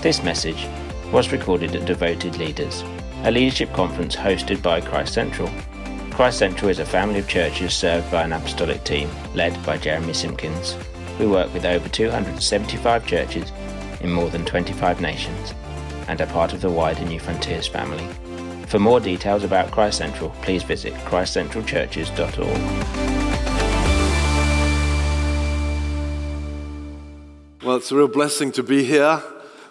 This message was recorded at Devoted Leaders, a leadership conference hosted by Christ Central. Christ Central is a family of churches served by an apostolic team led by Jeremy Simpkins. We work with over 275 churches in more than 25 nations and are part of the wider Newfrontiers family. For more details about Christ Central, please visit christcentralchurches.org. Well, it's a real blessing to be here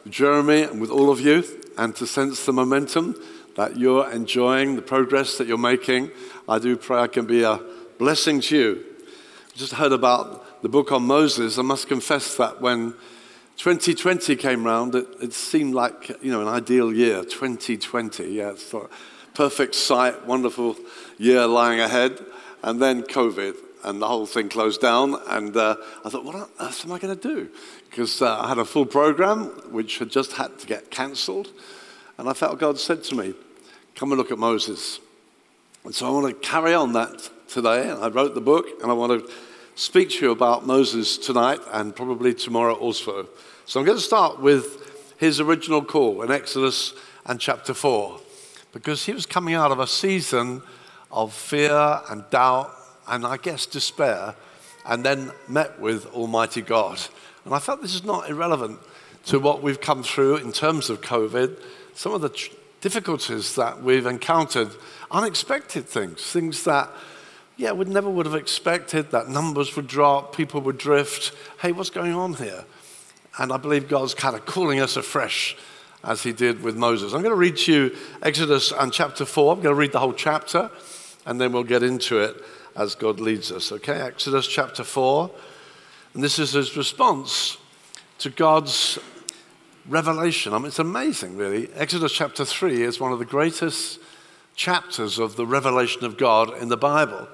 Jeremy and with all of you and to sense the momentum that you're enjoying, the progress that you're making. I do pray I can be a blessing to you. Just heard about the book on Moses. I must confess that when 2020 came round, it, it seemed like you know an ideal year. 2020, yeah, it's a perfect sight, wonderful year lying ahead, and then COVID, and the whole thing closed down. And uh, I thought, what on earth am I going to do? Because uh, I had a full program which had just had to get cancelled, and I felt God said to me, "Come and look at Moses." And so I want to carry on that today. And I wrote the book, and I want to speak to you about Moses tonight and probably tomorrow also. So I'm going to start with his original call in Exodus and chapter 4, because he was coming out of a season of fear and doubt and I guess despair, and then met with Almighty God. And I felt this is not irrelevant to what we've come through in terms of COVID, some of the tr- difficulties that we've encountered, unexpected things, things that yeah, we never would have expected that numbers would drop, people would drift. Hey, what's going on here? And I believe God's kind of calling us afresh as he did with Moses. I'm going to read to you Exodus and chapter 4. I'm going to read the whole chapter and then we'll get into it as God leads us. Okay, Exodus chapter 4. And this is his response to God's revelation. I mean, it's amazing, really. Exodus chapter 3 is one of the greatest chapters of the revelation of God in the Bible.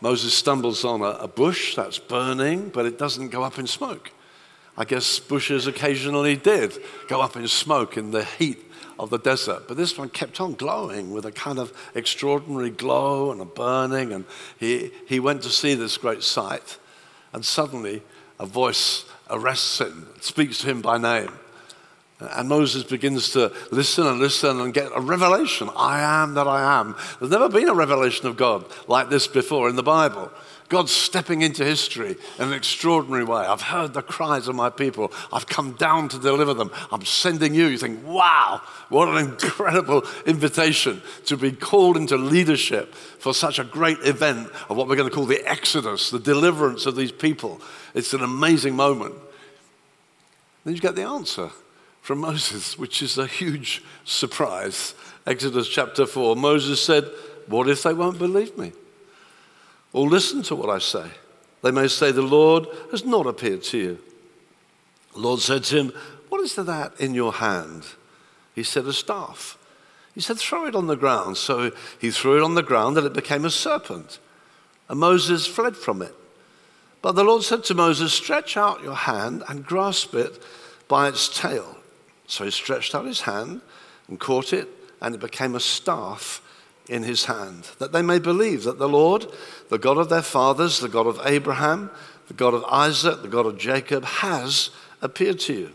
Moses stumbles on a, a bush that's burning, but it doesn't go up in smoke. I guess bushes occasionally did go up in smoke in the heat of the desert, but this one kept on glowing with a kind of extraordinary glow and a burning. And he, he went to see this great sight, and suddenly a voice arrests him, speaks to him by name. And Moses begins to listen and listen and get a revelation. I am that I am. There's never been a revelation of God like this before in the Bible. God's stepping into history in an extraordinary way. I've heard the cries of my people. I've come down to deliver them. I'm sending you. You think, wow, what an incredible invitation to be called into leadership for such a great event of what we're going to call the Exodus, the deliverance of these people. It's an amazing moment. Then you get the answer from Moses, which is a huge surprise. Exodus chapter 4 Moses said, What if they won't believe me? Or listen to what I say. They may say, The Lord has not appeared to you. The Lord said to him, What is that in your hand? He said, A staff. He said, Throw it on the ground. So he threw it on the ground and it became a serpent. And Moses fled from it. But the Lord said to Moses, Stretch out your hand and grasp it by its tail. So he stretched out his hand and caught it, and it became a staff in his hand, that they may believe that the Lord, the God of their fathers, the God of Abraham, the God of Isaac, the God of Jacob, has appeared to you.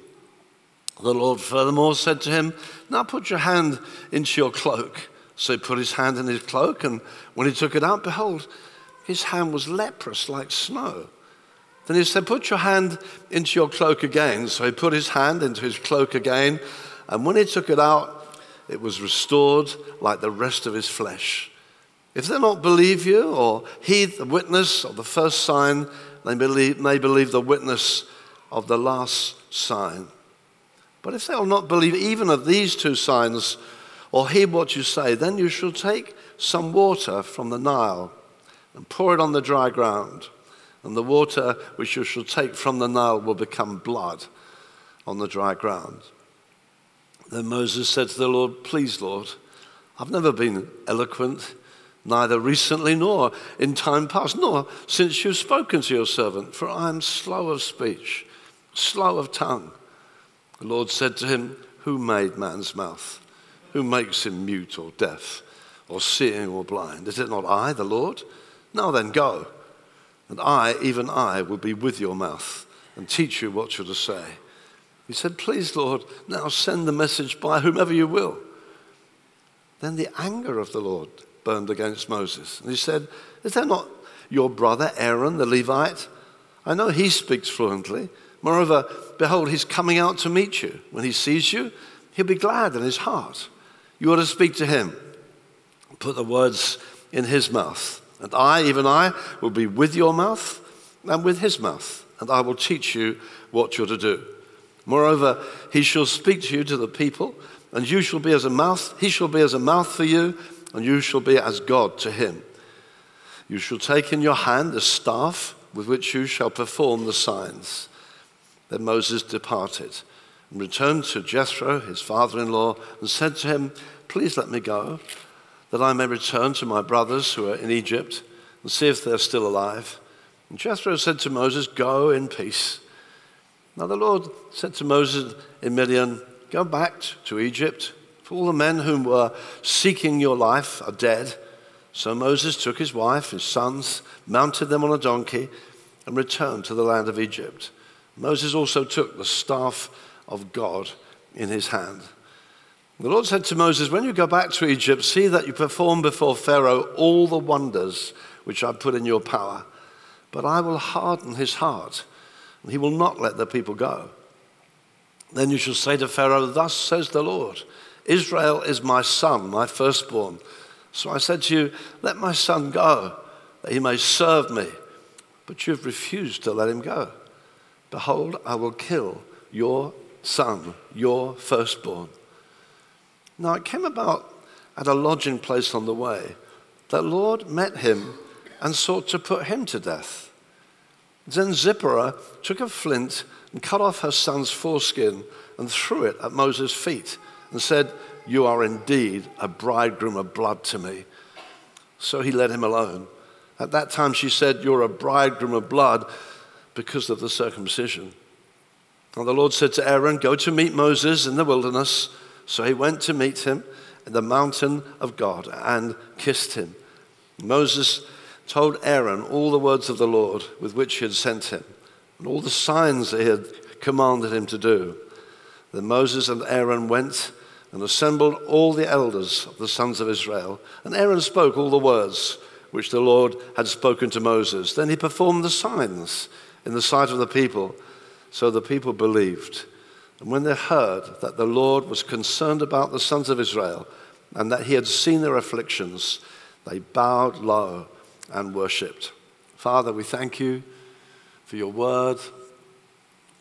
The Lord furthermore said to him, Now put your hand into your cloak. So he put his hand in his cloak, and when he took it out, behold, his hand was leprous like snow. Then he said, Put your hand into your cloak again. So he put his hand into his cloak again, and when he took it out, it was restored like the rest of his flesh. If they not believe you or heed the witness of the first sign, they believe, may believe the witness of the last sign. But if they will not believe even of these two signs or heed what you say, then you shall take some water from the Nile and pour it on the dry ground. And the water which you shall take from the Nile will become blood on the dry ground. Then Moses said to the Lord, Please, Lord, I've never been eloquent, neither recently nor in time past, nor since you've spoken to your servant, for I am slow of speech, slow of tongue. The Lord said to him, Who made man's mouth? Who makes him mute or deaf, or seeing or blind? Is it not I, the Lord? Now then, go. And I, even I, will be with your mouth and teach you what you're to say. He said, Please, Lord, now send the message by whomever you will. Then the anger of the Lord burned against Moses. And he said, Is that not your brother Aaron the Levite? I know he speaks fluently. Moreover, behold, he's coming out to meet you. When he sees you, he'll be glad in his heart. You ought to speak to him, put the words in his mouth. And I, even I, will be with your mouth and with his mouth, and I will teach you what you're to do. Moreover, he shall speak to you to the people, and you shall be as a mouth, he shall be as a mouth for you, and you shall be as God to him. You shall take in your hand the staff with which you shall perform the signs. Then Moses departed and returned to Jethro, his father in law, and said to him, Please let me go, that I may return to my brothers who are in Egypt and see if they're still alive. And Jethro said to Moses, Go in peace. Now the Lord said to Moses in Midian, Go back to Egypt, for all the men whom were seeking your life are dead. So Moses took his wife, his sons, mounted them on a donkey, and returned to the land of Egypt. Moses also took the staff of God in his hand. The Lord said to Moses, When you go back to Egypt, see that you perform before Pharaoh all the wonders which I put in your power. But I will harden his heart, he will not let the people go. Then you shall say to Pharaoh, Thus says the Lord Israel is my son, my firstborn. So I said to you, Let my son go, that he may serve me. But you have refused to let him go. Behold, I will kill your son, your firstborn. Now it came about at a lodging place on the way that Lord met him and sought to put him to death. Then Zipporah took a flint and cut off her son's foreskin and threw it at Moses' feet and said, You are indeed a bridegroom of blood to me. So he let him alone. At that time she said, You're a bridegroom of blood because of the circumcision. And the Lord said to Aaron, Go to meet Moses in the wilderness. So he went to meet him in the mountain of God and kissed him. Moses told Aaron all the words of the Lord with which he had sent him, and all the signs that he had commanded him to do. Then Moses and Aaron went and assembled all the elders of the sons of Israel. And Aaron spoke all the words which the Lord had spoken to Moses. Then he performed the signs in the sight of the people, so the people believed. And when they heard that the Lord was concerned about the sons of Israel and that he had seen their afflictions, they bowed low and worshipped. Father, we thank you for your word.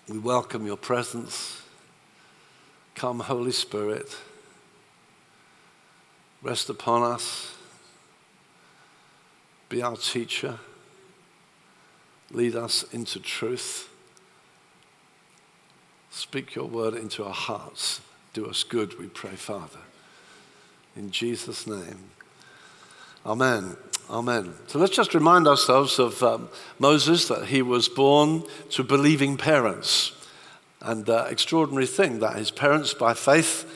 We welcome your presence. Come, Holy Spirit, rest upon us. Be our teacher. Lead us into truth. Speak your word into our hearts. Do us good, we pray, Father. In Jesus' name. Amen. Amen. So let's just remind ourselves of um, Moses that he was born to believing parents. And uh, extraordinary thing that his parents, by faith,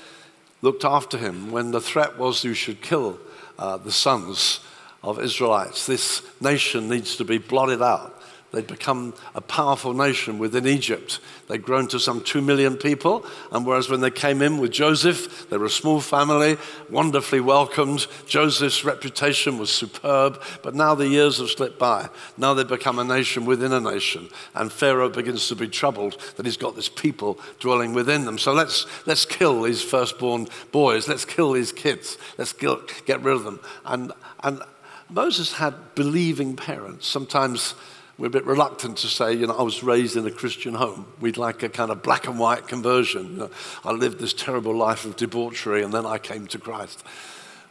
looked after him when the threat was you should kill uh, the sons of Israelites. This nation needs to be blotted out. They'd become a powerful nation within Egypt. They'd grown to some two million people, and whereas when they came in with Joseph, they were a small family, wonderfully welcomed. Joseph's reputation was superb, but now the years have slipped by. Now they've become a nation within a nation, and Pharaoh begins to be troubled that he's got this people dwelling within them. So let's, let's kill these firstborn boys, let's kill these kids, let's kill, get rid of them. And, and Moses had believing parents. Sometimes we're a bit reluctant to say, you know, I was raised in a Christian home. We'd like a kind of black and white conversion. You know, I lived this terrible life of debauchery and then I came to Christ.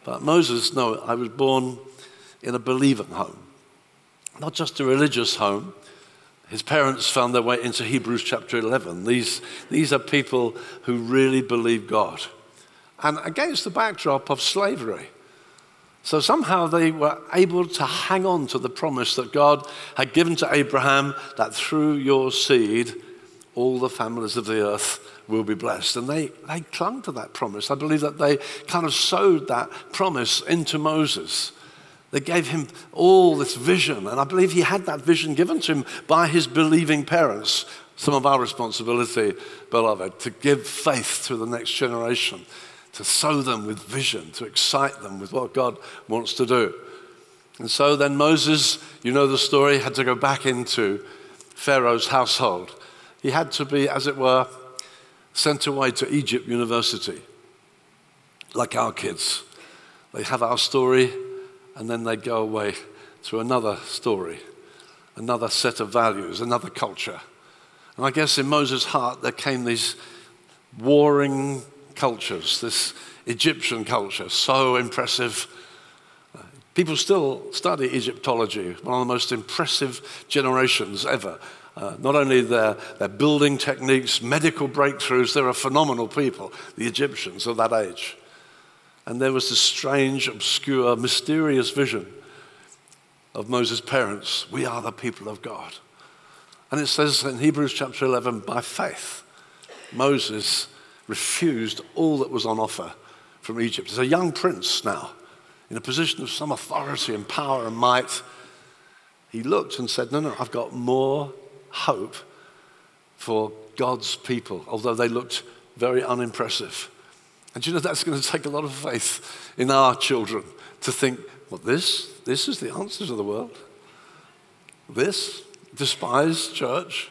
But Moses, no, I was born in a believing home, not just a religious home. His parents found their way into Hebrews chapter 11. These, these are people who really believe God. And against the backdrop of slavery. So somehow they were able to hang on to the promise that God had given to Abraham that through your seed, all the families of the earth will be blessed. And they, they clung to that promise. I believe that they kind of sowed that promise into Moses. They gave him all this vision, and I believe he had that vision given to him by his believing parents. Some of our responsibility, beloved, to give faith to the next generation, to sow them with vision, to excite them with what God wants to do. And so then Moses, you know the story, had to go back into Pharaoh's household. He had to be, as it were, sent away to Egypt University, like our kids. They have our story, and then they go away to another story, another set of values, another culture. And I guess in Moses' heart there came these warring cultures, this Egyptian culture, so impressive. People still study Egyptology, one of the most impressive generations ever. Uh, not only their, their building techniques, medical breakthroughs, they are a phenomenal people, the Egyptians of that age. And there was this strange, obscure, mysterious vision of Moses' parents we are the people of God. And it says in Hebrews chapter 11 by faith, Moses refused all that was on offer from Egypt. He's a young prince now, in a position of some authority and power and might. He looked and said, No, no, I've got more hope for God's people, although they looked very unimpressive. And you know, that's going to take a lot of faith in our children to think, well, this, this is the answer to the world. This despised church.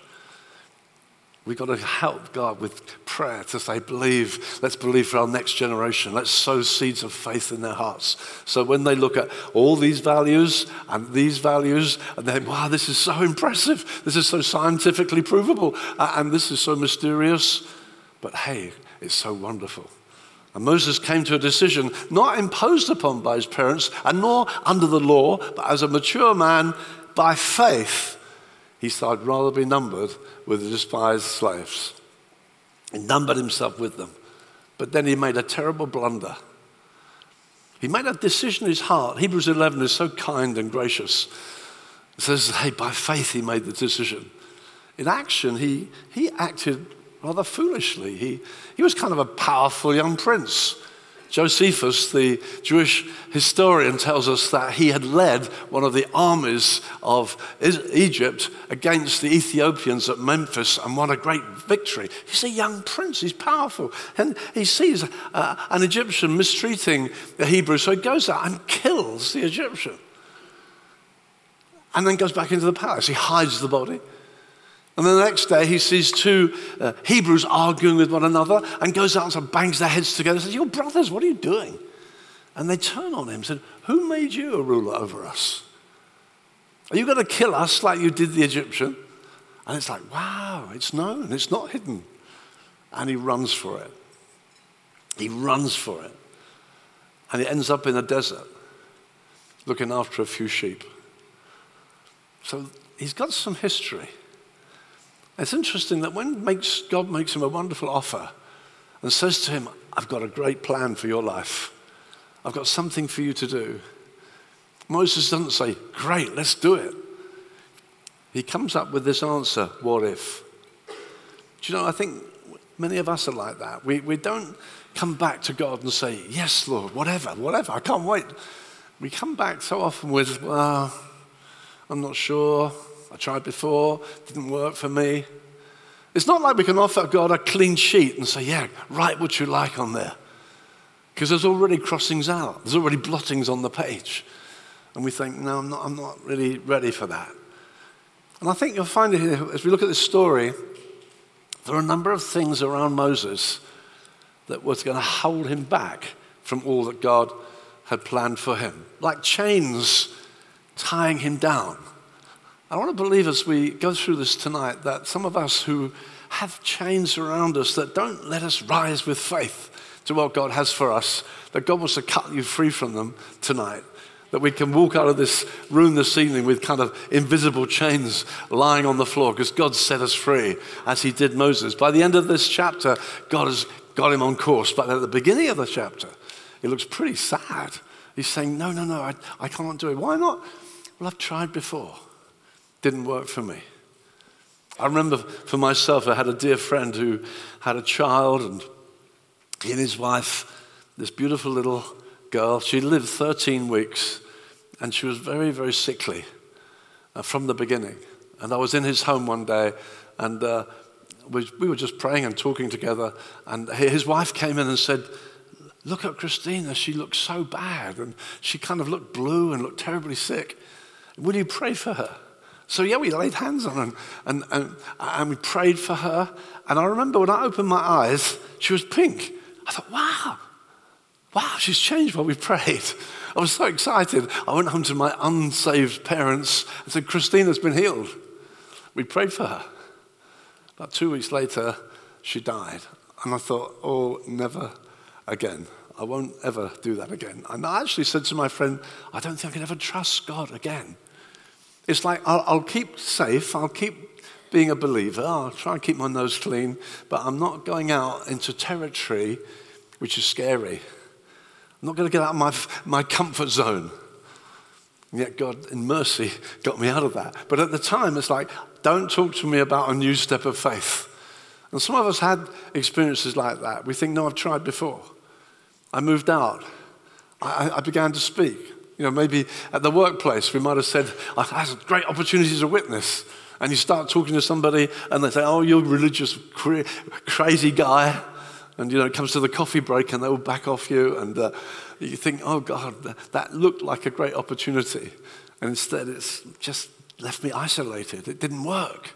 We've got to help God with prayer to say, believe, let's believe for our next generation. Let's sow seeds of faith in their hearts. So when they look at all these values and these values, and they, wow, this is so impressive. This is so scientifically provable. And this is so mysterious. But hey, it's so wonderful. And Moses came to a decision not imposed upon by his parents and nor under the law, but as a mature man by faith, he thought I'd rather be numbered with the despised slaves. He numbered himself with them. But then he made a terrible blunder. He made a decision in his heart. Hebrews 11 is so kind and gracious. It says, hey, by faith he made the decision. In action, he, he acted rather foolishly. He, he was kind of a powerful young prince. Josephus, the Jewish historian, tells us that he had led one of the armies of Egypt against the Ethiopians at Memphis and won a great victory. He's a young prince, he's powerful. And he sees uh, an Egyptian mistreating the Hebrew, so he goes out and kills the Egyptian. And then goes back into the palace. He hides the body. And the next day, he sees two uh, Hebrews arguing with one another and goes out and bangs their heads together and says, Your brothers, what are you doing? And they turn on him and said, Who made you a ruler over us? Are you going to kill us like you did the Egyptian? And it's like, wow, it's known, it's not hidden. And he runs for it. He runs for it. And he ends up in a desert looking after a few sheep. So he's got some history. It's interesting that when makes, God makes him a wonderful offer and says to him, I've got a great plan for your life, I've got something for you to do. Moses doesn't say, Great, let's do it. He comes up with this answer, What if? Do you know, I think many of us are like that. We, we don't come back to God and say, Yes, Lord, whatever, whatever, I can't wait. We come back so often with, Well, I'm not sure. I tried before, didn't work for me. It's not like we can offer God a clean sheet and say, yeah, write what you like on there. Because there's already crossings out, there's already blottings on the page. And we think, no, I'm not, I'm not really ready for that. And I think you'll find it here, as we look at this story, there are a number of things around Moses that was going to hold him back from all that God had planned for him, like chains tying him down. I want to believe as we go through this tonight that some of us who have chains around us that don't let us rise with faith to what God has for us, that God wants to cut you free from them tonight. That we can walk out of this room this evening with kind of invisible chains lying on the floor because God set us free as He did Moses. By the end of this chapter, God has got him on course. But at the beginning of the chapter, it looks pretty sad. He's saying, No, no, no, I, I can't do it. Why not? Well, I've tried before didn't work for me. I remember for myself, I had a dear friend who had a child, and he and his wife, this beautiful little girl, she lived 13 weeks, and she was very, very sickly uh, from the beginning. And I was in his home one day, and uh, we, we were just praying and talking together. And his wife came in and said, Look at Christina, she looks so bad. And she kind of looked blue and looked terribly sick. Will you pray for her? So, yeah, we laid hands on her and, and, and, we prayed for her. And I remember when I opened my eyes, she was pink. I thought, wow, wow, she's changed while we prayed. I was so excited. I went home to my unsaved parents and said, Christina's been healed. We prayed for her. About two weeks later, she died. And I thought, oh, never again. I won't ever do that again. And I actually said to my friend, I don't think I can ever trust God again. It's like I'll, I'll keep safe, I'll keep being a believer, I'll try and keep my nose clean, but I'm not going out into territory which is scary. I'm not going to get out of my, my comfort zone. And yet God, in mercy, got me out of that. But at the time, it's like, don't talk to me about a new step of faith. And some of us had experiences like that. We think, no, I've tried before. I moved out. I, I began to speak. You know, maybe at the workplace, we might have said, I had a great opportunity to witness. And you start talking to somebody, and they say, oh, you're a religious, crazy guy. And, you know, it comes to the coffee break and they will back off you. And uh, you think, oh, God, that looked like a great opportunity. And instead, it's just left me isolated. It didn't work.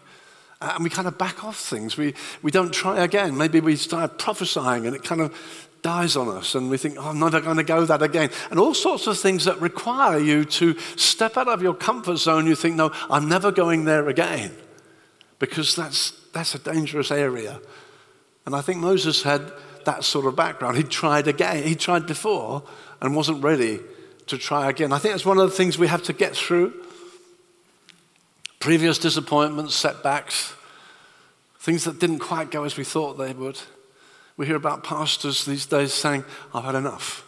And we kind of back off things. We, we don't try again. Maybe we start prophesying and it kind of dies on us. And we think, oh, I'm never going to go that again. And all sorts of things that require you to step out of your comfort zone. You think, no, I'm never going there again. Because that's, that's a dangerous area. And I think Moses had that sort of background. He tried again, he tried before and wasn't ready to try again. I think that's one of the things we have to get through. Previous disappointments, setbacks, things that didn't quite go as we thought they would. We hear about pastors these days saying, I've had enough.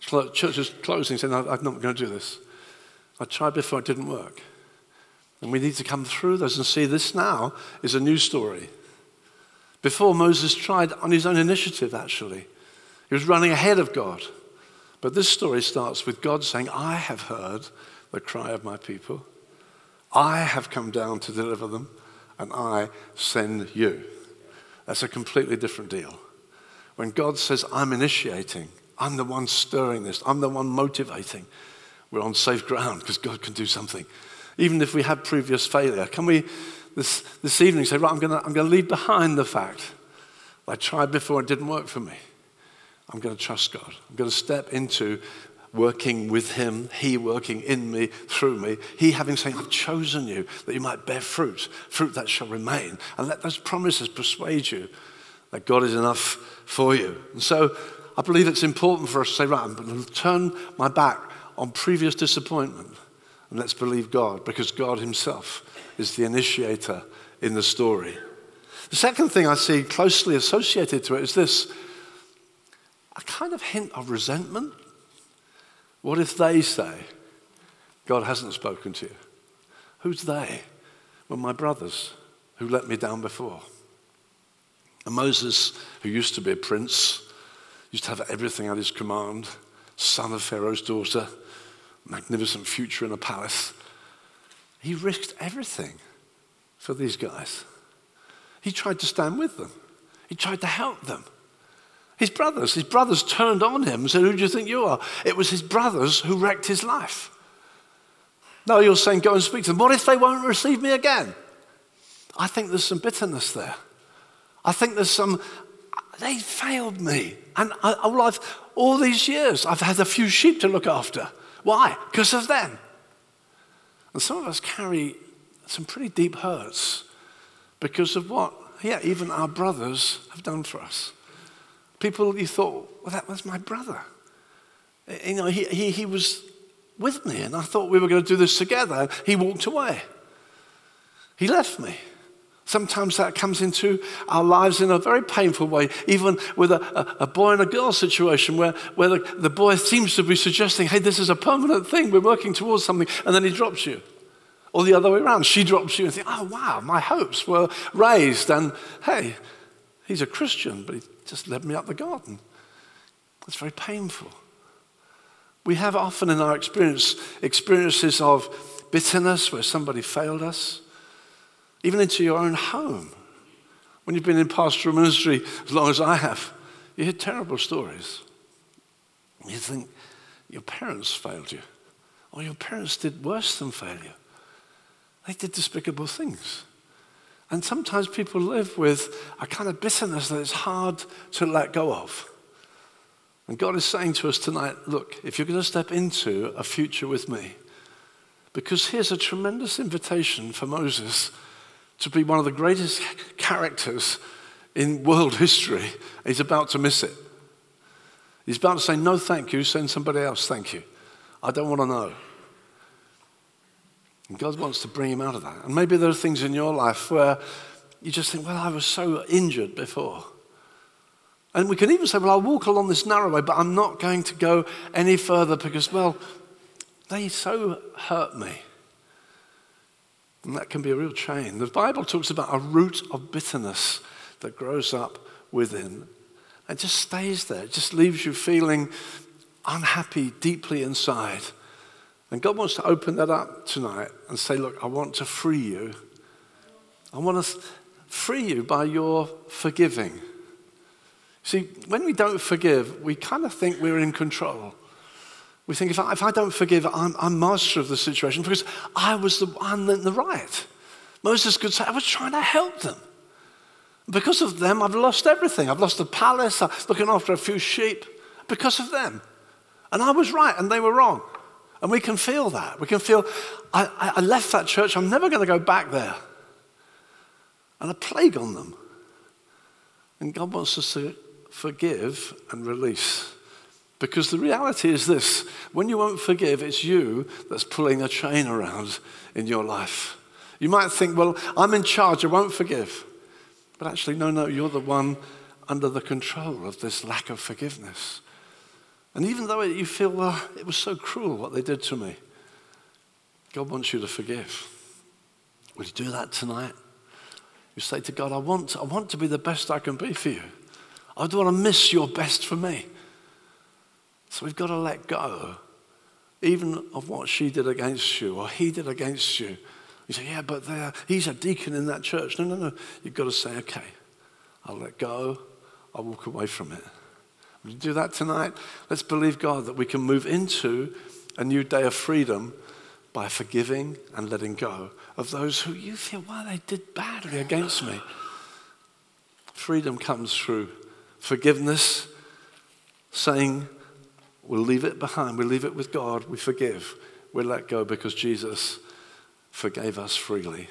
Churches closing, saying, I'm not going to do this. I tried before, it didn't work. And we need to come through those and see this now is a new story. Before Moses tried on his own initiative, actually. He was running ahead of God. But this story starts with God saying, I have heard the cry of my people. I have come down to deliver them, and I send you. That's a completely different deal. When God says, I'm initiating, I'm the one stirring this, I'm the one motivating, we're on safe ground because God can do something. Even if we had previous failure, can we this, this evening say, right, I'm going to I'm going to leave behind the fact I tried before, it didn't work for me. I'm going to trust God. I'm going to step into working with Him, He working in me, through me, He having saying, I've chosen you that you might bear fruit, fruit that shall remain. And let those promises persuade you that God is enough for you. And so I believe it's important for us to say, right, I'm going to turn my back on previous disappointment and let's believe God because God Himself is the initiator in the story. The second thing I see closely associated to it is this a kind of hint of resentment. What if they say, God hasn't spoken to you? Who's they? Well, my brothers who let me down before. And Moses, who used to be a prince, used to have everything at his command, son of Pharaoh's daughter, magnificent future in a palace. He risked everything for these guys. He tried to stand with them, he tried to help them. His brothers, his brothers turned on him and said, Who do you think you are? It was his brothers who wrecked his life. Now you're saying, Go and speak to them. What if they won't receive me again? I think there's some bitterness there. I think there's some, they failed me. And I, all, I've, all these years, I've had a few sheep to look after. Why? Because of them. And some of us carry some pretty deep hurts because of what, yeah, even our brothers have done for us. People you thought, well, that was my brother. Uh, you know, he, he, he was with me, and I thought we were going to do this together. He walked away. He left me. Sometimes that comes into our lives in a very painful way, even with a, a, a boy and a girl situation where, where the, the boy seems to be suggesting, hey, this is a permanent thing, we're working towards something, and then he drops you. Or the other way around, she drops you and think, oh, wow, my hopes were raised, and hey, he's a Christian, but he just led me up the garden. It's very painful. We have often in our experience experiences of bitterness where somebody failed us even into your own home. When you've been in pastoral ministry as long as I have, you hear terrible stories. You think your parents failed you, or your parents did worse than fail you. They did despicable things. And sometimes people live with a kind of bitterness that is hard to let go of. And God is saying to us tonight look, if you're going to step into a future with me, because here's a tremendous invitation for Moses to be one of the greatest characters in world history, he's about to miss it. He's about to say, No, thank you, send somebody else, thank you. I don't want to know. And God wants to bring him out of that. And maybe there are things in your life where you just think, Well, I was so injured before. And we can even say, Well, I'll walk along this narrow way, but I'm not going to go any further because, well, they so hurt me. And that can be a real chain. The Bible talks about a root of bitterness that grows up within. It just stays there. It just leaves you feeling unhappy deeply inside. And God wants to open that up tonight and say, Look, I want to free you. I want to free you by your forgiving. See, when we don't forgive, we kind of think we're in control. We think, if I, if I don't forgive, I'm, I'm master of the situation because I was the one in the right. Moses could say, I was trying to help them. Because of them, I've lost everything. I've lost the palace, I'm looking after a few sheep because of them. And I was right and they were wrong. And we can feel that. We can feel, I, I left that church, I'm never going to go back there. And a plague on them. And God wants us to forgive and release. Because the reality is this when you won't forgive, it's you that's pulling a chain around in your life. You might think, well, I'm in charge, I won't forgive. But actually, no, no, you're the one under the control of this lack of forgiveness. And even though you feel, well, it was so cruel what they did to me, God wants you to forgive. Will you do that tonight? You say to God, I want, I want to be the best I can be for you. I don't want to miss your best for me. So we've got to let go, even of what she did against you or he did against you. You say, yeah, but he's a deacon in that church. No, no, no. You've got to say, okay, I'll let go. I'll walk away from it. Will you do that tonight? Let's believe God that we can move into a new day of freedom by forgiving and letting go of those who you feel, well, they did badly against me. Freedom comes through forgiveness, saying, we'll leave it behind, we leave it with God, we forgive, we let go because Jesus forgave us freely.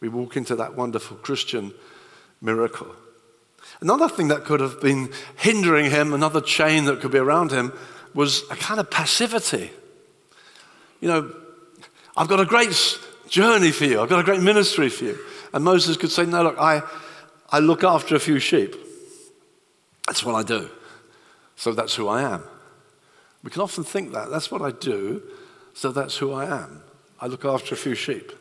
We walk into that wonderful Christian miracle. Another thing that could have been hindering him, another chain that could be around him, was a kind of passivity. You know, I've got a great journey for you, I've got a great ministry for you. And Moses could say, No, look, I, I look after a few sheep. That's what I do. So that's who I am. We can often think that. That's what I do, so that's who I am. I look after a few sheep.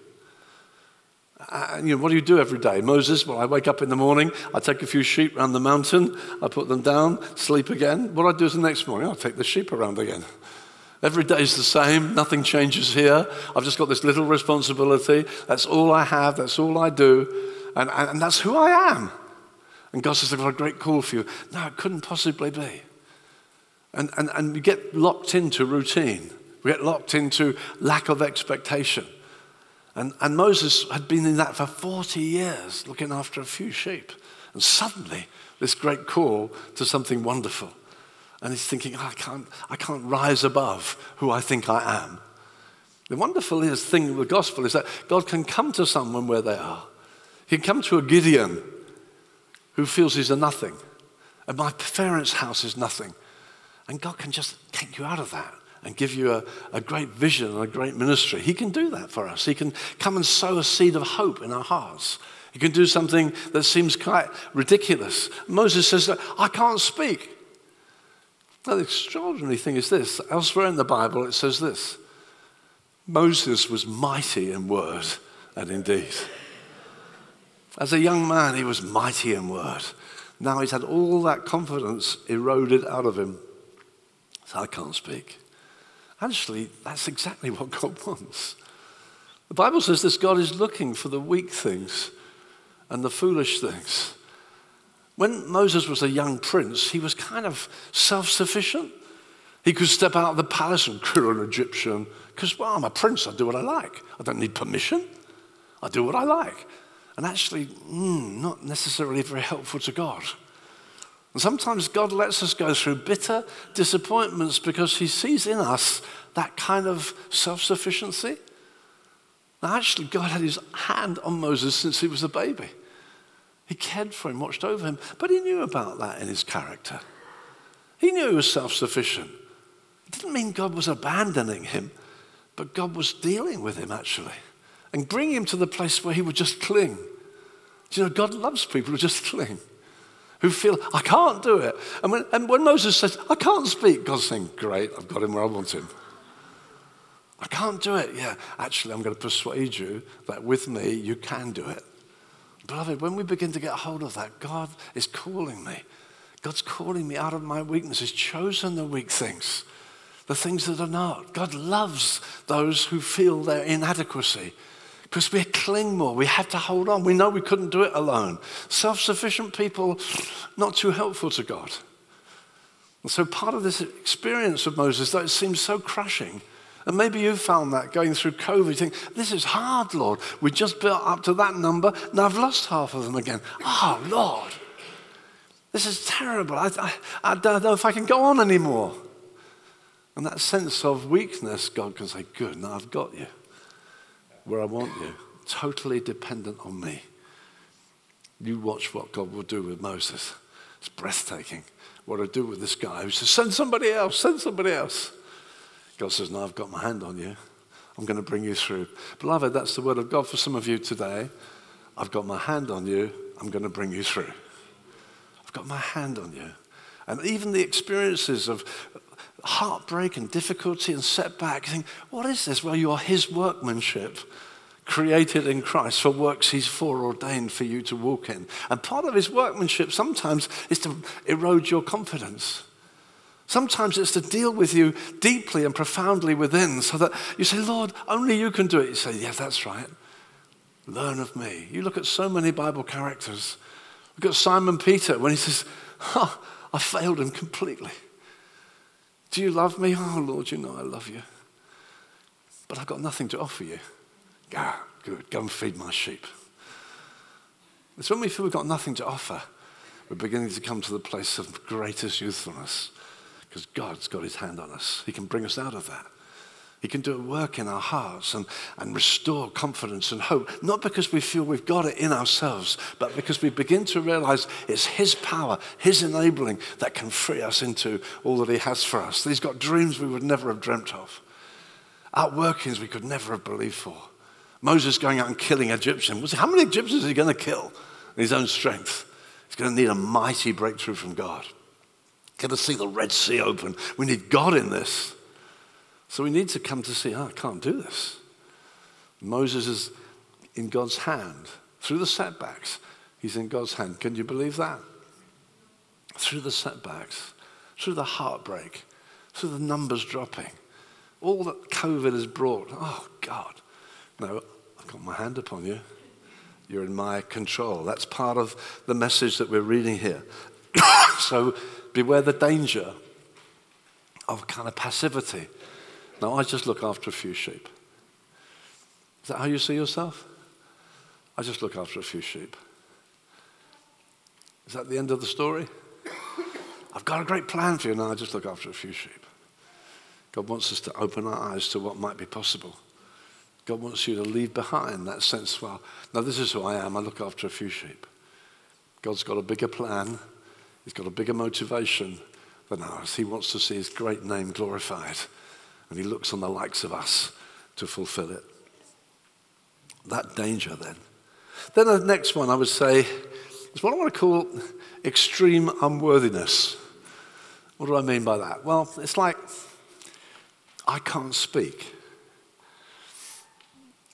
And you know, what do you do every day? Moses, well, I wake up in the morning, I take a few sheep around the mountain, I put them down, sleep again. What I do is the next morning, I take the sheep around again. Every day is the same, nothing changes here. I've just got this little responsibility. That's all I have, that's all I do, and, and, and that's who I am. And God says, I've got a great call for you. No, it couldn't possibly be. And, and, and we get locked into routine, we get locked into lack of expectation. And, and Moses had been in that for 40 years, looking after a few sheep. And suddenly, this great call to something wonderful. And he's thinking, oh, I, can't, I can't rise above who I think I am. The wonderful thing of the gospel is that God can come to someone where they are. He can come to a Gideon who feels he's a nothing. And my parents' house is nothing. And God can just take you out of that and give you a, a great vision and a great ministry. He can do that for us. He can come and sow a seed of hope in our hearts. He can do something that seems quite ridiculous. Moses says, I can't speak. Now, the extraordinary thing is this elsewhere in the Bible, it says this Moses was mighty in word and in deed. As a young man, he was mighty in word. Now he's had all that confidence eroded out of him. So I can't speak. Actually, that's exactly what God wants. The Bible says this God is looking for the weak things and the foolish things. When Moses was a young prince, he was kind of self sufficient. He could step out of the palace and kill an Egyptian because, well, I'm a prince, I do what I like. I don't need permission, I do what I like. And actually, mm, not necessarily very helpful to God. And sometimes God lets us go through bitter disappointments because He sees in us that kind of self sufficiency. Now, actually, God had His hand on Moses since he was a baby. He cared for him, watched over him, but He knew about that in His character. He knew he was self sufficient. It didn't mean God was abandoning him, but God was dealing with him actually and bringing him to the place where he would just cling. Do you know, God loves people who just cling who feel, I can't do it. And when, and when Moses says, I can't speak, God's saying, Great, I've got him where I want him. I can't do it. Yeah, actually, I'm going to persuade you that with me, you can do it. Beloved, when we begin to get hold of that, God is calling me. God's calling me out of my weakness. He's chosen the weak things, the things that are not. God loves those who feel their inadequacy because we cling more. We have to hold on. We know we couldn't do it alone. Self sufficient people, not too helpful to God. And so part of this experience of Moses, that it seems so crushing, and maybe you found that going through COVID, you think, this is hard, Lord. We just built up to that number, and I've lost half of them again. Oh, Lord, this is terrible. I, I, I don't know if I can go on anymore. And that sense of weakness, God can say, good, now I've got you where I want you, totally dependent on me. You watch what God will do with Moses. It's breathtaking. What I do with this guy who says, Send somebody else, send somebody else. God says, No, I've got my hand on you. I'm going to bring you through. Beloved, that's the word of God for some of you today. I've got my hand on you. I'm going to bring you through. I've got my hand on you. And even the experiences of heartbreak and difficulty and setback, you think, what is this? Well, you are his workmanship created in Christ for works he's foreordained for you to walk in. And part of his workmanship sometimes is to erode your confidence. Sometimes it's to deal with you deeply and profoundly within so that you say, Lord, only you can do it. You say, Yes, that's right. Learn of me. You look at so many Bible characters. Look at Simon Peter when he says, I failed him completely. Do you love me? Oh, Lord, you know I love you. But I've got nothing to offer you. Ah, good. Go and feed my sheep. It's when we feel we've got nothing to offer, we're beginning to come to the place of greatest youthfulness because God's got his hand on us. He can bring us out of that. He can do a work in our hearts and, and restore confidence and hope, not because we feel we've got it in ourselves, but because we begin to realize it's His power, His enabling that can free us into all that He has for us. He's got dreams we would never have dreamt of, outworkings we could never have believed for. Moses going out and killing Egyptians. How many Egyptians is he going to kill in his own strength? He's going to need a mighty breakthrough from God. Going to see the Red Sea open. We need God in this. So we need to come to see, oh, I can't do this. Moses is in God's hand through the setbacks. He's in God's hand. Can you believe that? Through the setbacks, through the heartbreak, through the numbers dropping, all that COVID has brought. Oh, God. No, I've got my hand upon you. You're in my control. That's part of the message that we're reading here. so beware the danger of kind of passivity now, I just look after a few sheep. Is that how you see yourself? I just look after a few sheep. Is that the end of the story? I've got a great plan for you. Now I just look after a few sheep. God wants us to open our eyes to what might be possible. God wants you to leave behind that sense, well, now this is who I am. I look after a few sheep. God's got a bigger plan. He's got a bigger motivation than ours. He wants to see his great name glorified and he looks on the likes of us to fulfill it. That danger, then. Then the next one I would say is what I want to call extreme unworthiness. What do I mean by that? Well, it's like I can't speak.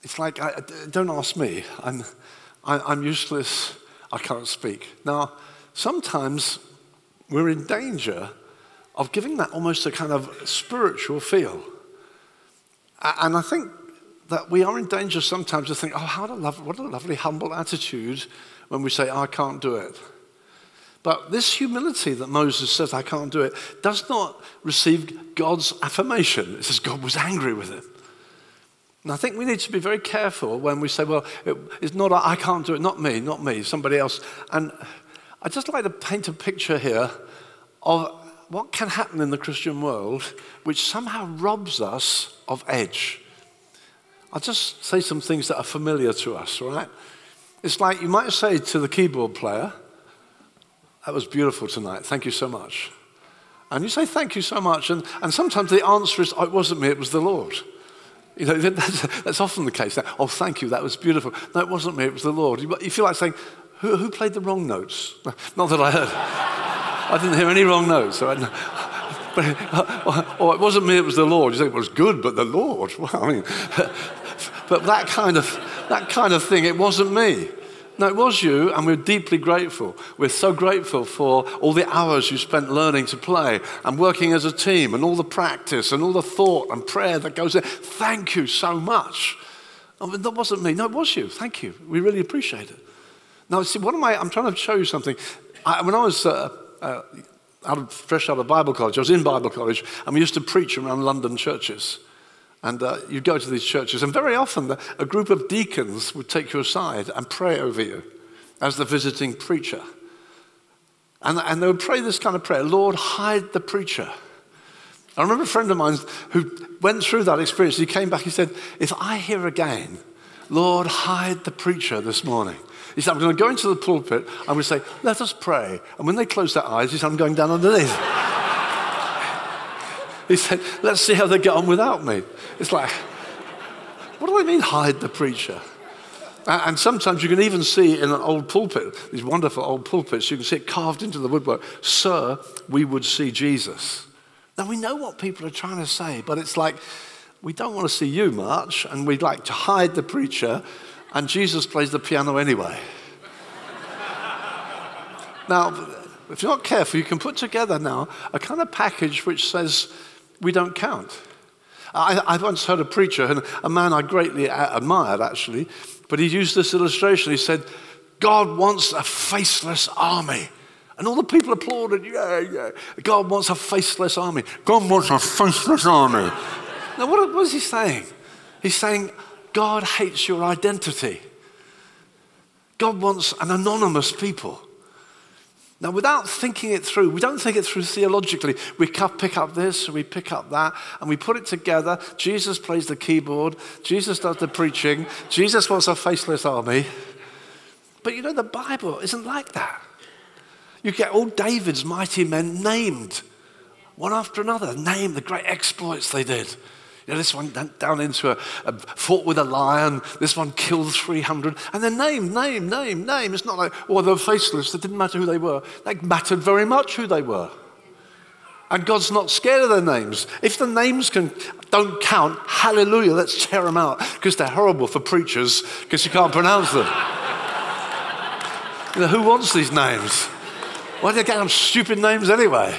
It's like, I, don't ask me. I'm, I, I'm useless. I can't speak. Now, sometimes we're in danger of giving that almost a kind of spiritual feel. And I think that we are in danger sometimes to think, oh, how a what a lovely, humble attitude when we say, I can't do it. But this humility that Moses says, I can't do it, does not receive God's affirmation. It says God was angry with him. And I think we need to be very careful when we say, well, it, it's not, I can't do it, not me, not me, somebody else. And I'd just like to paint a picture here of what can happen in the Christian world which somehow robs us of edge. I'll just say some things that are familiar to us, right? It's like you might say to the keyboard player, That was beautiful tonight. Thank you so much. And you say, Thank you so much. And, and sometimes the answer is, oh, It wasn't me, it was the Lord. You know, that's, that's often the case. Oh, thank you, that was beautiful. No, it wasn't me, it was the Lord. You, you feel like saying, who, who, played the wrong notes? Not that I heard. I didn't hear any wrong notes. So I, but, oh, it wasn't me, it was the Lord. You say, it was good, but the Lord. Well, I mean, but that kind of, that kind of thing, it wasn't me. No, it was you, and we're deeply grateful. We're so grateful for all the hours you spent learning to play and working as a team and all the practice and all the thought and prayer that goes in. Thank you so much. Oh, that wasn't me. No, it was you. Thank you. We really appreciate it. Now, see, what am I? I'm trying to show you something. I, when I was uh, uh, out of, fresh out of Bible college, I was in Bible college, and we used to preach around London churches. And uh, you'd go to these churches, and very often the, a group of deacons would take you aside and pray over you as the visiting preacher. And, and they would pray this kind of prayer Lord, hide the preacher. I remember a friend of mine who went through that experience. He came back, he said, If I hear again, Lord, hide the preacher this morning. He said, I'm going to go into the pulpit. I'm going to say, Let us pray. And when they close their eyes, he said, I'm going down underneath. He said, let's see how they get on without me. It's like, what do they mean, hide the preacher? And sometimes you can even see in an old pulpit, these wonderful old pulpits, you can see it carved into the woodwork, Sir, we would see Jesus. Now we know what people are trying to say, but it's like, we don't want to see you much, and we'd like to hide the preacher, and Jesus plays the piano anyway. now, if you're not careful, you can put together now a kind of package which says, we don't count. I, I once heard a preacher, and a man I greatly admired actually, but he used this illustration. He said, God wants a faceless army. And all the people applauded, yeah, yeah. God wants a faceless army. God wants a faceless army. Now, what, what is he saying? He's saying, God hates your identity. God wants an anonymous people. Now, without thinking it through, we don't think it through theologically. We pick up this, we pick up that, and we put it together. Jesus plays the keyboard, Jesus does the preaching, Jesus wants a faceless army. But you know, the Bible isn't like that. You get all David's mighty men named, one after another, named the great exploits they did. You know, this one went down into a, a, fought with a lion. This one killed 300. And then name, name, name, name. It's not like, oh, they were faceless. It didn't matter who they were. They mattered very much who they were. And God's not scared of their names. If the names can, don't count, hallelujah, let's tear them out because they're horrible for preachers because you can't pronounce them. you know, who wants these names? Why do they get them stupid names anyway?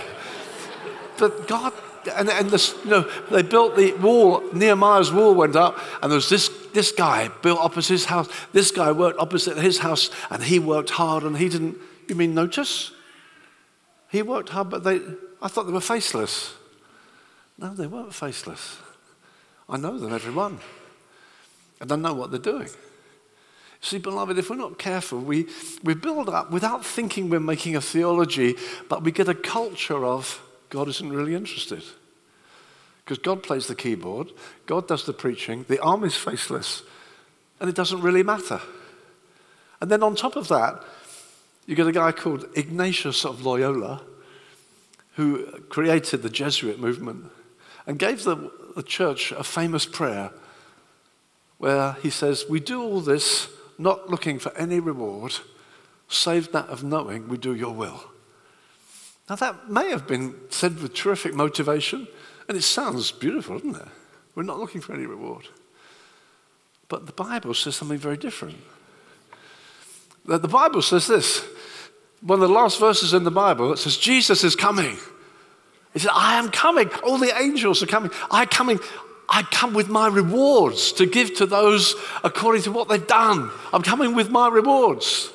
But God and, and this, you know, they built the wall, Nehemiah's wall went up, and there was this, this guy built opposite his house. This guy worked opposite his house, and he worked hard, and he didn't, you mean notice? He worked hard, but they, I thought they were faceless. No, they weren't faceless. I know them, every one. And I know what they're doing. See, beloved, if we're not careful, we, we build up without thinking we're making a theology, but we get a culture of God isn't really interested. Because God plays the keyboard, God does the preaching, the army's faceless, and it doesn't really matter. And then on top of that, you get a guy called Ignatius of Loyola, who created the Jesuit movement and gave the, the church a famous prayer where he says, We do all this not looking for any reward, save that of knowing we do your will. Now, that may have been said with terrific motivation, and it sounds beautiful, doesn't it? We're not looking for any reward. But the Bible says something very different. The Bible says this one of the last verses in the Bible, it says, Jesus is coming. He said, I am coming. All the angels are coming. I'm coming. I come with my rewards to give to those according to what they've done. I'm coming with my rewards.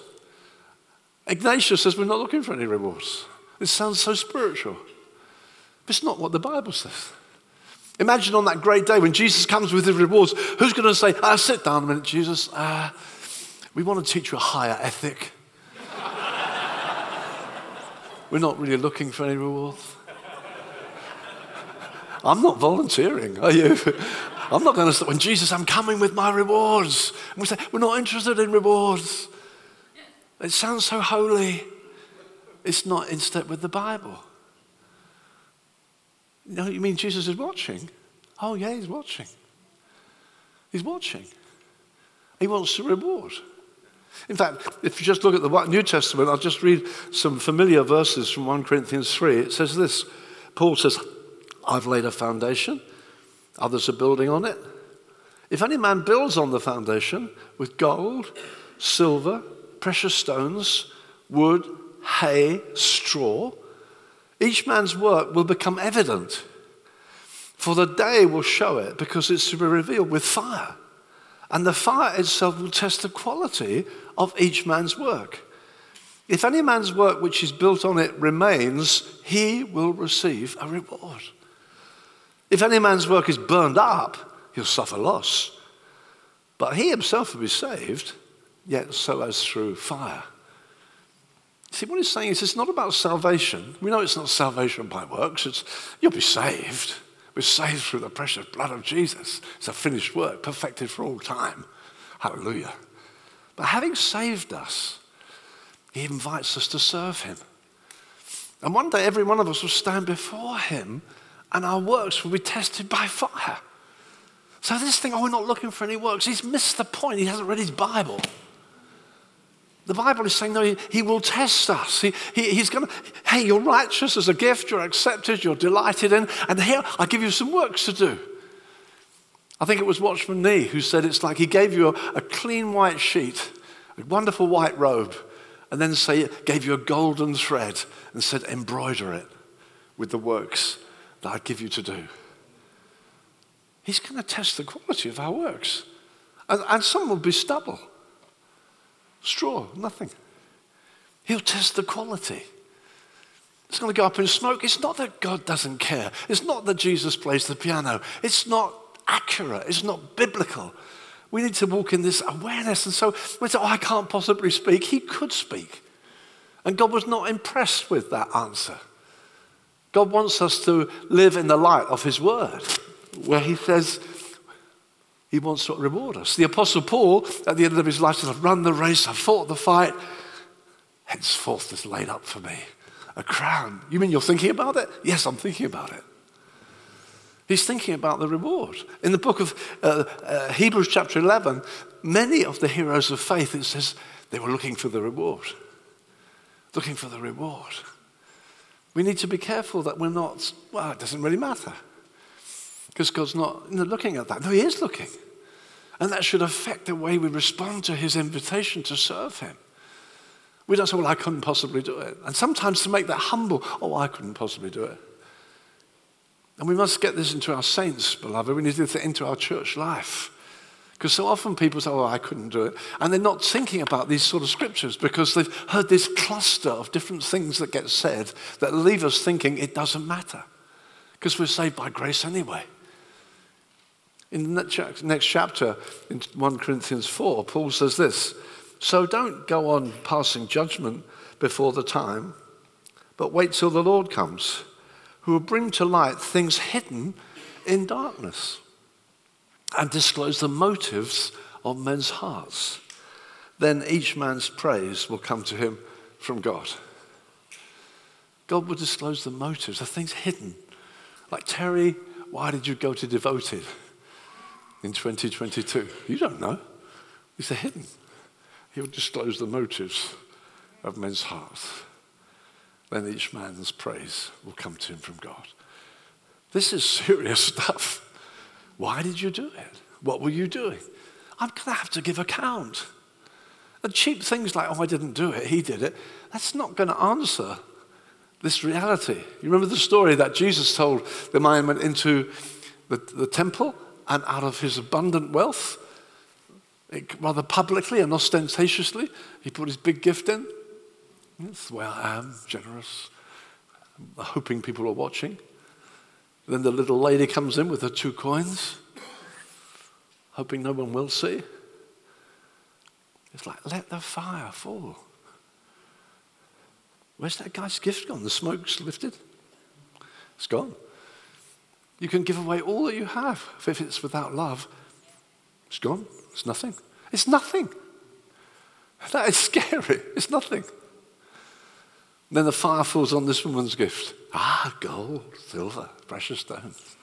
Ignatius says we're not looking for any rewards. It sounds so spiritual. But it's not what the Bible says. Imagine on that great day when Jesus comes with his rewards, who's going to say, ah, sit down a minute, Jesus. Uh, we want to teach you a higher ethic. We're not really looking for any rewards. I'm not volunteering, are you? I'm not going to say, when Jesus, I'm coming with my rewards. And we say, we're not interested in rewards. It sounds so holy. It's not in step with the Bible. Know, you mean Jesus is watching? Oh, yeah, he's watching. He's watching. He wants to reward. In fact, if you just look at the New Testament, I'll just read some familiar verses from 1 Corinthians 3. It says this Paul says, I've laid a foundation, others are building on it. If any man builds on the foundation with gold, silver, precious stones, wood, hay, straw, each man's work will become evident. For the day will show it because it's to be revealed with fire. And the fire itself will test the quality of each man's work. If any man's work which is built on it remains, he will receive a reward. If any man's work is burned up, he'll suffer loss. But he himself will be saved, yet so as through fire. See, what he's saying is it's not about salvation. We know it's not salvation by works, it's you'll be saved. We're saved through the precious blood of Jesus. It's a finished work, perfected for all time. Hallelujah. But having saved us, he invites us to serve him. And one day, every one of us will stand before him, and our works will be tested by fire. So, this thing, oh, we're not looking for any works, he's missed the point. He hasn't read his Bible. The Bible is saying, no, he, he will test us. He, he, he's going to, hey, you're righteous as a gift, you're accepted, you're delighted in, and here I give you some works to do. I think it was Watchman Nee who said it's like he gave you a, a clean white sheet, a wonderful white robe, and then say, gave you a golden thread and said, embroider it with the works that I give you to do. He's going to test the quality of our works. And, and some will be stubble. Straw, nothing. He'll test the quality. It's going to go up in smoke. It's not that God doesn't care. It's not that Jesus plays the piano. It's not accurate. It's not biblical. We need to walk in this awareness. And so we say, Oh, I can't possibly speak. He could speak. And God was not impressed with that answer. God wants us to live in the light of His word, where He says, he wants to reward us. The Apostle Paul, at the end of his life, said, I've run the race, I've fought the fight. Henceforth is laid up for me a crown. You mean you're thinking about it? Yes, I'm thinking about it. He's thinking about the reward. In the book of uh, uh, Hebrews, chapter 11, many of the heroes of faith, it says they were looking for the reward. Looking for the reward. We need to be careful that we're not, well, it doesn't really matter. Because God's not looking at that. No, He is looking. And that should affect the way we respond to His invitation to serve Him. We don't say, well, I couldn't possibly do it. And sometimes to make that humble, oh, I couldn't possibly do it. And we must get this into our saints, beloved. We need to get it into our church life. Because so often people say, oh, I couldn't do it. And they're not thinking about these sort of scriptures because they've heard this cluster of different things that get said that leave us thinking it doesn't matter. Because we're saved by grace anyway. In the next chapter, in 1 Corinthians 4, Paul says this So don't go on passing judgment before the time, but wait till the Lord comes, who will bring to light things hidden in darkness and disclose the motives of men's hearts. Then each man's praise will come to him from God. God will disclose the motives, the things hidden. Like, Terry, why did you go to Devoted? In 2022? You don't know. These are hidden. He'll disclose the motives of men's hearts. Then each man's praise will come to him from God. This is serious stuff. Why did you do it? What were you doing? I'm going to have to give account. And cheap things like, oh, I didn't do it, he did it, that's not going to answer this reality. You remember the story that Jesus told the man went into the, the temple and out of his abundant wealth, it, rather publicly and ostentatiously, he put his big gift in. That's the way I am, generous, hoping people are watching. Then the little lady comes in with her two coins, hoping no one will see. It's like, let the fire fall. Where's that guy's gift gone? The smoke's lifted. It's gone. You can give away all that you have. If it's without love, it's gone. It's nothing. It's nothing. That is scary. It's nothing. Then the fire falls on this woman's gift. Ah, gold, silver, precious stones.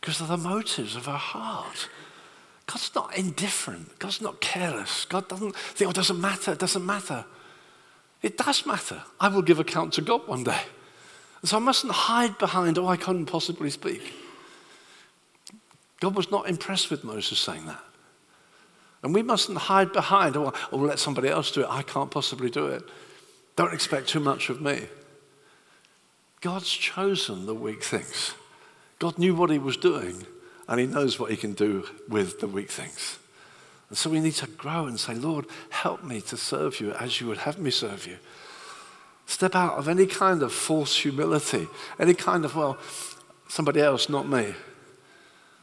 Because of the motives of her heart. God's not indifferent. God's not careless. God doesn't think, oh, it doesn't matter, it doesn't matter. It does matter. I will give account to God one day. And so I mustn't hide behind, oh, I couldn't possibly speak. God was not impressed with Moses saying that. And we mustn't hide behind, oh, oh let somebody else do it. I can't possibly do it. Don't expect too much of me. God's chosen the weak things. God knew what he was doing, and he knows what he can do with the weak things. And so we need to grow and say, Lord, help me to serve you as you would have me serve you. Step out of any kind of false humility, any kind of, well, somebody else, not me.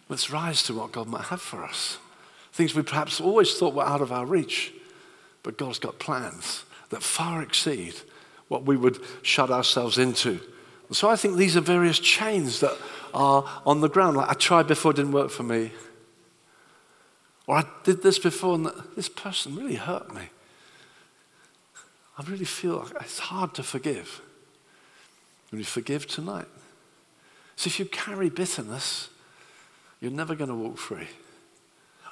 Let's rise to what God might have for us. Things we perhaps always thought were out of our reach, but God's got plans that far exceed what we would shut ourselves into. So I think these are various chains that are on the ground. Like I tried before, didn't work for me. Or I did this before, and this person really hurt me. I really feel it's hard to forgive. Will you forgive tonight? So if you carry bitterness, you're never going to walk free.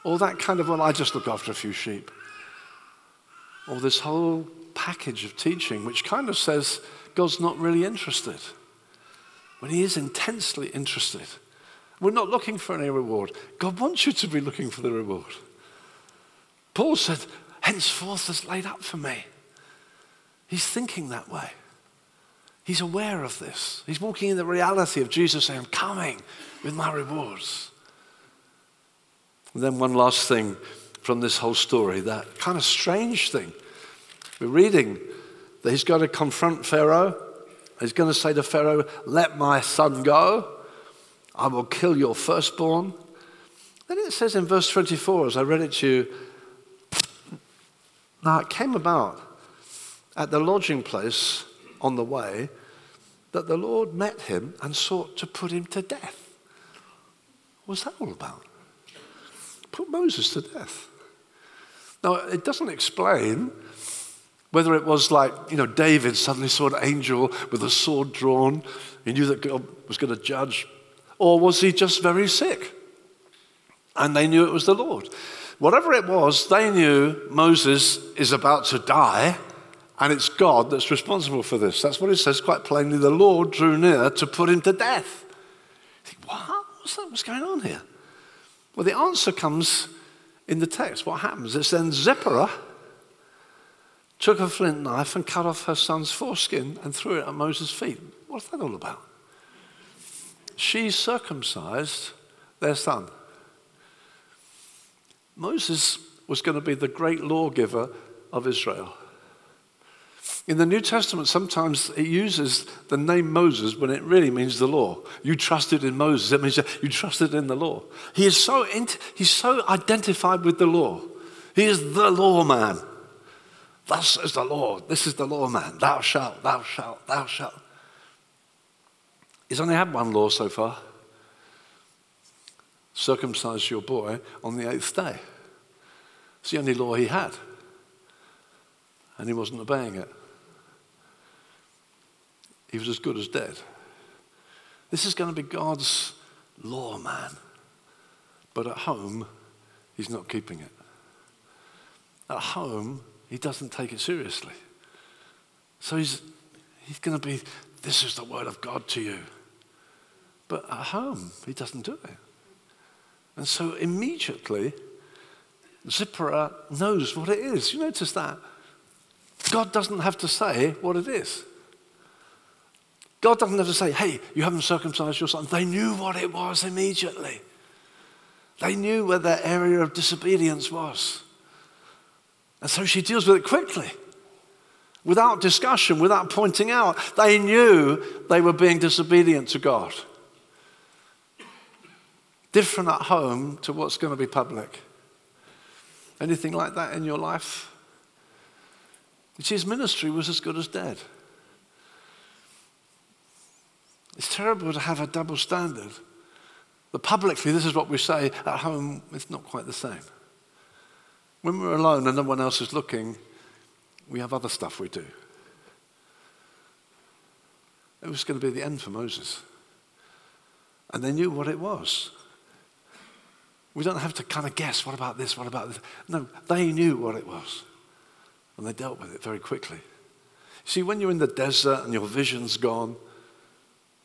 Or that kind of, well, I just look after a few sheep. Or this whole package of teaching, which kind of says God's not really interested, when He is intensely interested. We're not looking for any reward. God wants you to be looking for the reward. Paul said, Henceforth is laid up for me. He's thinking that way. He's aware of this. He's walking in the reality of Jesus saying, I'm coming with my rewards. And then, one last thing from this whole story that kind of strange thing. We're reading that he's going to confront Pharaoh. He's going to say to Pharaoh, Let my son go. I will kill your firstborn. Then it says in verse 24, as I read it to you, now it came about at the lodging place on the way that the Lord met him and sought to put him to death. What's that all about? Put Moses to death. Now, it doesn't explain whether it was like, you know, David suddenly saw an angel with a sword drawn. He knew that God was going to judge. Or was he just very sick? And they knew it was the Lord. Whatever it was, they knew Moses is about to die and it's God that's responsible for this. That's what it says quite plainly. The Lord drew near to put him to death. You think, what? What's, that? What's going on here? Well, the answer comes in the text. What happens is then Zipporah took a flint knife and cut off her son's foreskin and threw it at Moses' feet. What's that all about? She circumcised their son. Moses was going to be the great lawgiver of Israel. In the New Testament, sometimes it uses the name Moses when it really means the law. You trusted in Moses, it means you trusted in the law. He is so, he's so identified with the law. He is the law man. Thus is the law, This is the law man. Thou shalt, thou shalt, thou shalt. He's only had one law so far circumcise your boy on the eighth day. It's the only law he had. And he wasn't obeying it he was as good as dead. This is going to be God's law, man. But at home, he's not keeping it. At home, he doesn't take it seriously. So he's, he's going to be, this is the word of God to you. But at home, he doesn't do it. And so immediately, Zipporah knows what it is. You notice that? God doesn't have to say what it is. God doesn't have to say, hey, you haven't circumcised your son. They knew what it was immediately. They knew where their area of disobedience was. And so she deals with it quickly, without discussion, without pointing out. They knew they were being disobedient to God. Different at home to what's going to be public. Anything like that in your life? his ministry was as good as dead. It's terrible to have a double standard. But publicly, this is what we say. At home, it's not quite the same. When we're alone and no one else is looking, we have other stuff we do. It was going to be the end for Moses. And they knew what it was. We don't have to kind of guess, what about this, what about this? No, they knew what it was. And they dealt with it very quickly. See, when you're in the desert and your vision's gone,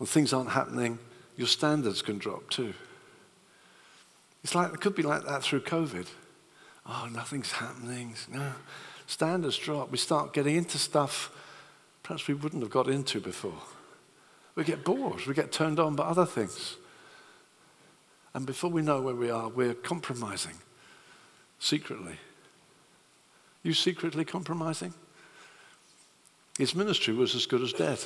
and things aren't happening, your standards can drop too. It's like, it could be like that through COVID. Oh, nothing's happening. No. Standards drop. We start getting into stuff perhaps we wouldn't have got into before. We get bored. We get turned on by other things. And before we know where we are, we're compromising secretly. You secretly compromising? His ministry was as good as dead.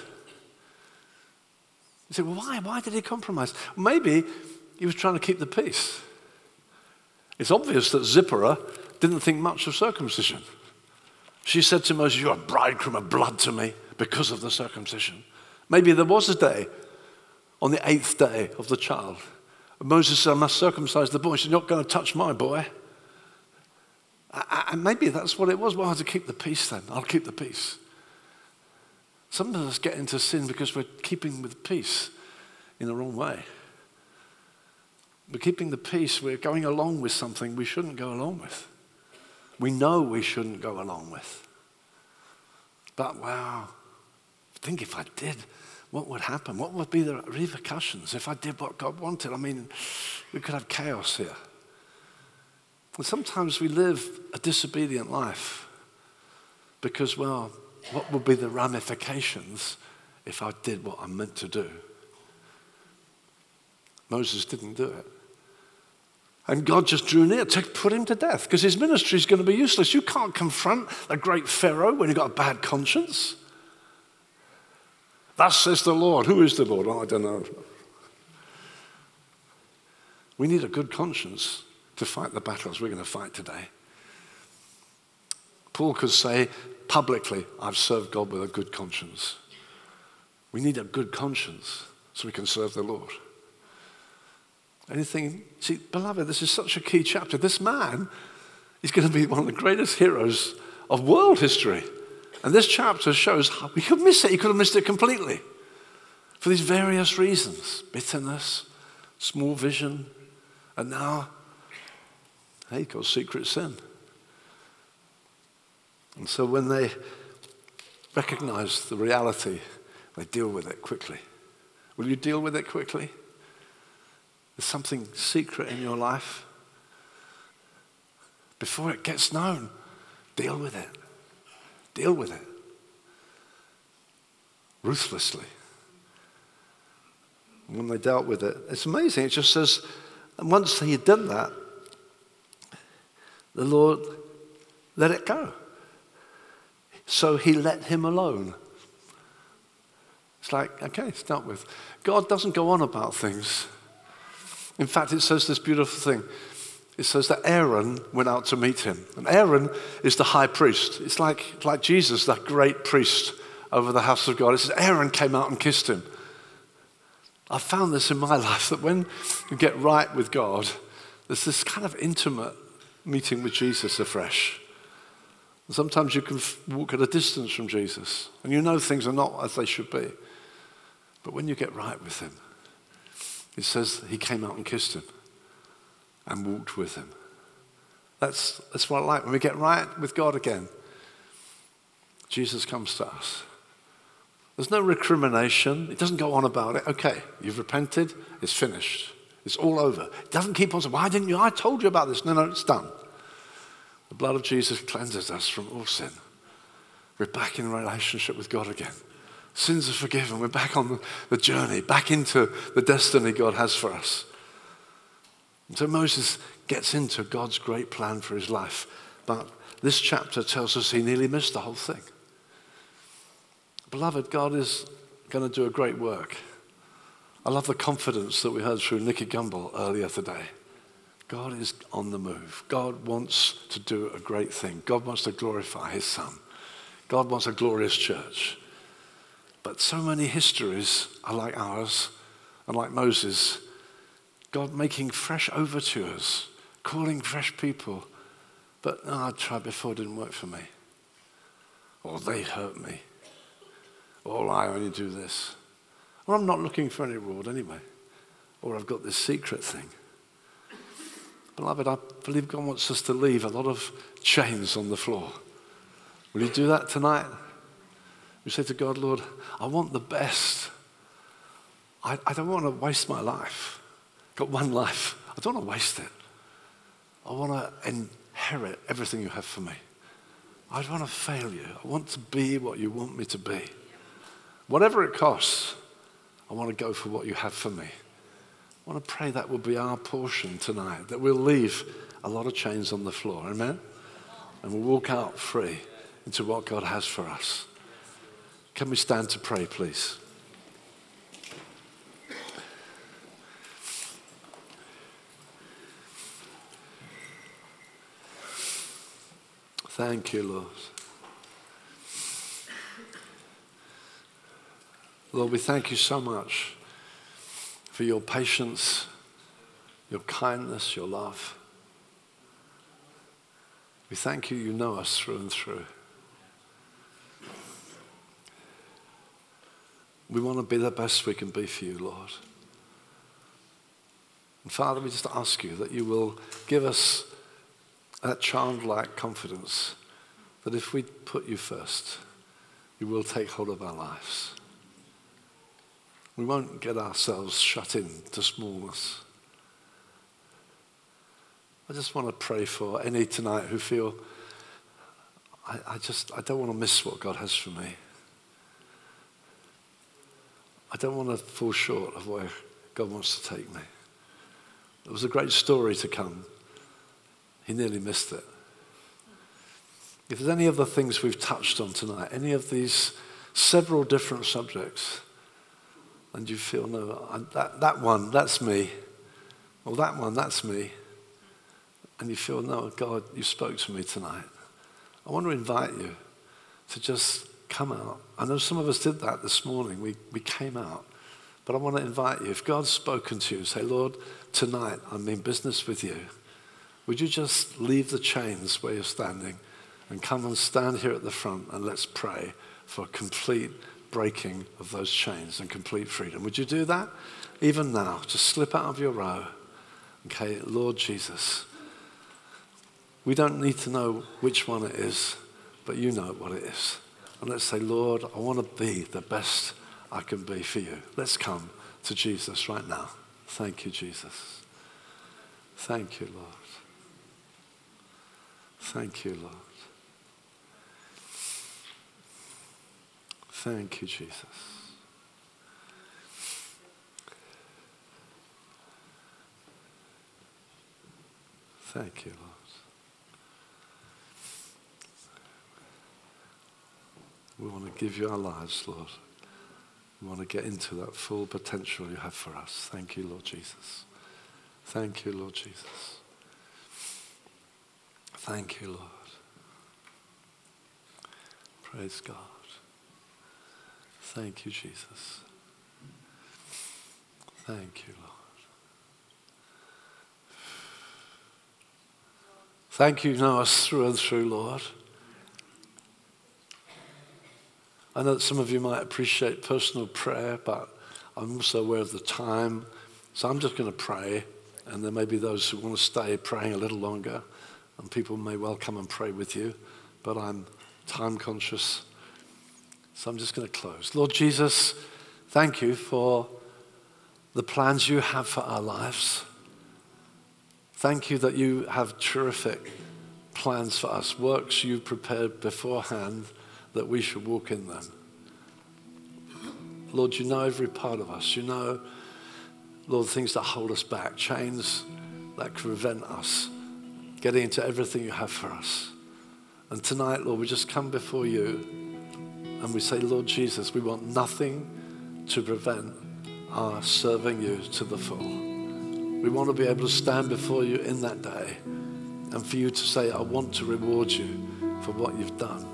You say, well, why? Why did he compromise? Maybe he was trying to keep the peace. It's obvious that Zipporah didn't think much of circumcision. She said to Moses, You're a bridegroom of blood to me because of the circumcision. Maybe there was a day on the eighth day of the child. Moses said, I must circumcise the boy. She's not going to touch my boy. And maybe that's what it was. Well, I have to keep the peace then. I'll keep the peace. Some of us get into sin because we're keeping with peace in the wrong way. We're keeping the peace. We're going along with something we shouldn't go along with. We know we shouldn't go along with. But wow, think if I did, what would happen? What would be the repercussions if I did what God wanted? I mean, we could have chaos here. And sometimes we live a disobedient life because, well, what would be the ramifications if I did what I'm meant to do? Moses didn't do it. And God just drew near to put him to death because his ministry is going to be useless. You can't confront a great Pharaoh when you've got a bad conscience. Thus says the Lord. Who is the Lord? I don't know. We need a good conscience to fight the battles we're going to fight today. Paul could say publicly, I've served God with a good conscience. We need a good conscience so we can serve the Lord. Anything, see, beloved, this is such a key chapter. This man is going to be one of the greatest heroes of world history. And this chapter shows how we could miss it. He could have missed it completely for these various reasons bitterness, small vision, and now, hey, he got secret sin. And so when they recognize the reality, they deal with it quickly. Will you deal with it quickly? There's something secret in your life. Before it gets known, deal with it. Deal with it. Ruthlessly. When they dealt with it, it's amazing. It just says, and once he had done that, the Lord let it go. So he let him alone. It's like, okay, start with. God doesn't go on about things. In fact, it says this beautiful thing. It says that Aaron went out to meet him. And Aaron is the high priest. It's like, like Jesus, that great priest over the house of God. It says Aaron came out and kissed him. I found this in my life that when you get right with God, there's this kind of intimate meeting with Jesus afresh. Sometimes you can walk at a distance from Jesus and you know things are not as they should be. But when you get right with Him, it says he came out and kissed him and walked with him. That's, that's what I like. When we get right with God again, Jesus comes to us. There's no recrimination. It doesn't go on about it. Okay, you've repented, it's finished. It's all over. It doesn't keep on saying, Why didn't you? I told you about this. No, no, it's done. The blood of Jesus cleanses us from all sin. We're back in relationship with God again. Sins are forgiven. We're back on the journey, back into the destiny God has for us. And so Moses gets into God's great plan for his life. But this chapter tells us he nearly missed the whole thing. Beloved, God is going to do a great work. I love the confidence that we heard through Nicky Gumbel earlier today. God is on the move. God wants to do a great thing. God wants to glorify his son. God wants a glorious church. But so many histories are like ours and like Moses. God making fresh overtures, calling fresh people. But oh, I tried before, it didn't work for me. Or they hurt me. Or I only do this. Or I'm not looking for any reward anyway. Or I've got this secret thing. Beloved, I believe God wants us to leave a lot of chains on the floor. Will you do that tonight? We say to God, Lord, I want the best. I, I don't want to waste my life. I've got one life. I don't want to waste it. I want to inherit everything you have for me. I don't want to fail you. I want to be what you want me to be. Whatever it costs, I want to go for what you have for me. I want to pray that will be our portion tonight, that we'll leave a lot of chains on the floor. Amen? And we'll walk out free into what God has for us. Can we stand to pray, please? Thank you, Lord. Lord, we thank you so much for your patience, your kindness, your love. We thank you, you know us through and through. We want to be the best we can be for you, Lord. And Father, we just ask you that you will give us that childlike confidence that if we put you first, you will take hold of our lives. We won't get ourselves shut in to smallness. I just want to pray for any tonight who feel, I, I just, I don't want to miss what God has for me. I don't want to fall short of where God wants to take me. There was a great story to come. He nearly missed it. If there's any of the things we've touched on tonight, any of these several different subjects, and you feel, no, I, that, that one, that's me. Or that one, that's me. And you feel, no, God, you spoke to me tonight. I want to invite you to just come out. I know some of us did that this morning. We, we came out. But I want to invite you, if God's spoken to you, say, Lord, tonight I'm in business with you. Would you just leave the chains where you're standing and come and stand here at the front and let's pray for complete breaking of those chains and complete freedom. Would you do that? Even now, just slip out of your row. Okay, Lord Jesus. We don't need to know which one it is, but you know what it is. And let's say, Lord, I want to be the best I can be for you. Let's come to Jesus right now. Thank you, Jesus. Thank you, Lord. Thank you, Lord. Thank you, Jesus. Thank you, Lord. We want to give you our lives, Lord. We want to get into that full potential you have for us. Thank you, Lord Jesus. Thank you, Lord Jesus. Thank you, Lord. Praise God. Thank you, Jesus. Thank you, Lord. Thank you, know us through and through, Lord. I know that some of you might appreciate personal prayer, but I'm also aware of the time. So I'm just going to pray, and there may be those who want to stay praying a little longer, and people may well come and pray with you, but I'm time conscious. So I'm just going to close. Lord Jesus, thank you for the plans you have for our lives. Thank you that you have terrific plans for us, works you prepared beforehand that we should walk in them. Lord, you know every part of us. You know, Lord, things that hold us back, chains that prevent us getting into everything you have for us. And tonight, Lord, we just come before you and we say, Lord Jesus, we want nothing to prevent our serving you to the full. We want to be able to stand before you in that day and for you to say, I want to reward you for what you've done.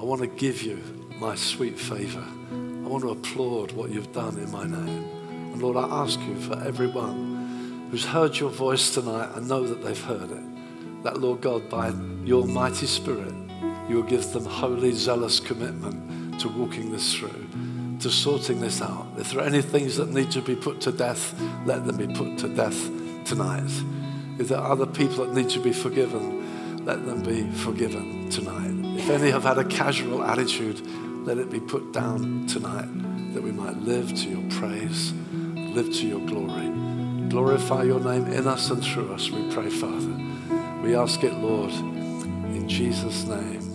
I want to give you my sweet favor. I want to applaud what you've done in my name. And Lord, I ask you for everyone who's heard your voice tonight and know that they've heard it, that Lord God, by your mighty Spirit, you will give them holy, zealous commitment to walking this through, to sorting this out. If there are any things that need to be put to death, let them be put to death tonight. If there are other people that need to be forgiven, let them be forgiven tonight. If any have had a casual attitude, let it be put down tonight that we might live to your praise, live to your glory. Glorify your name in us and through us, we pray, Father. We ask it, Lord, in Jesus' name.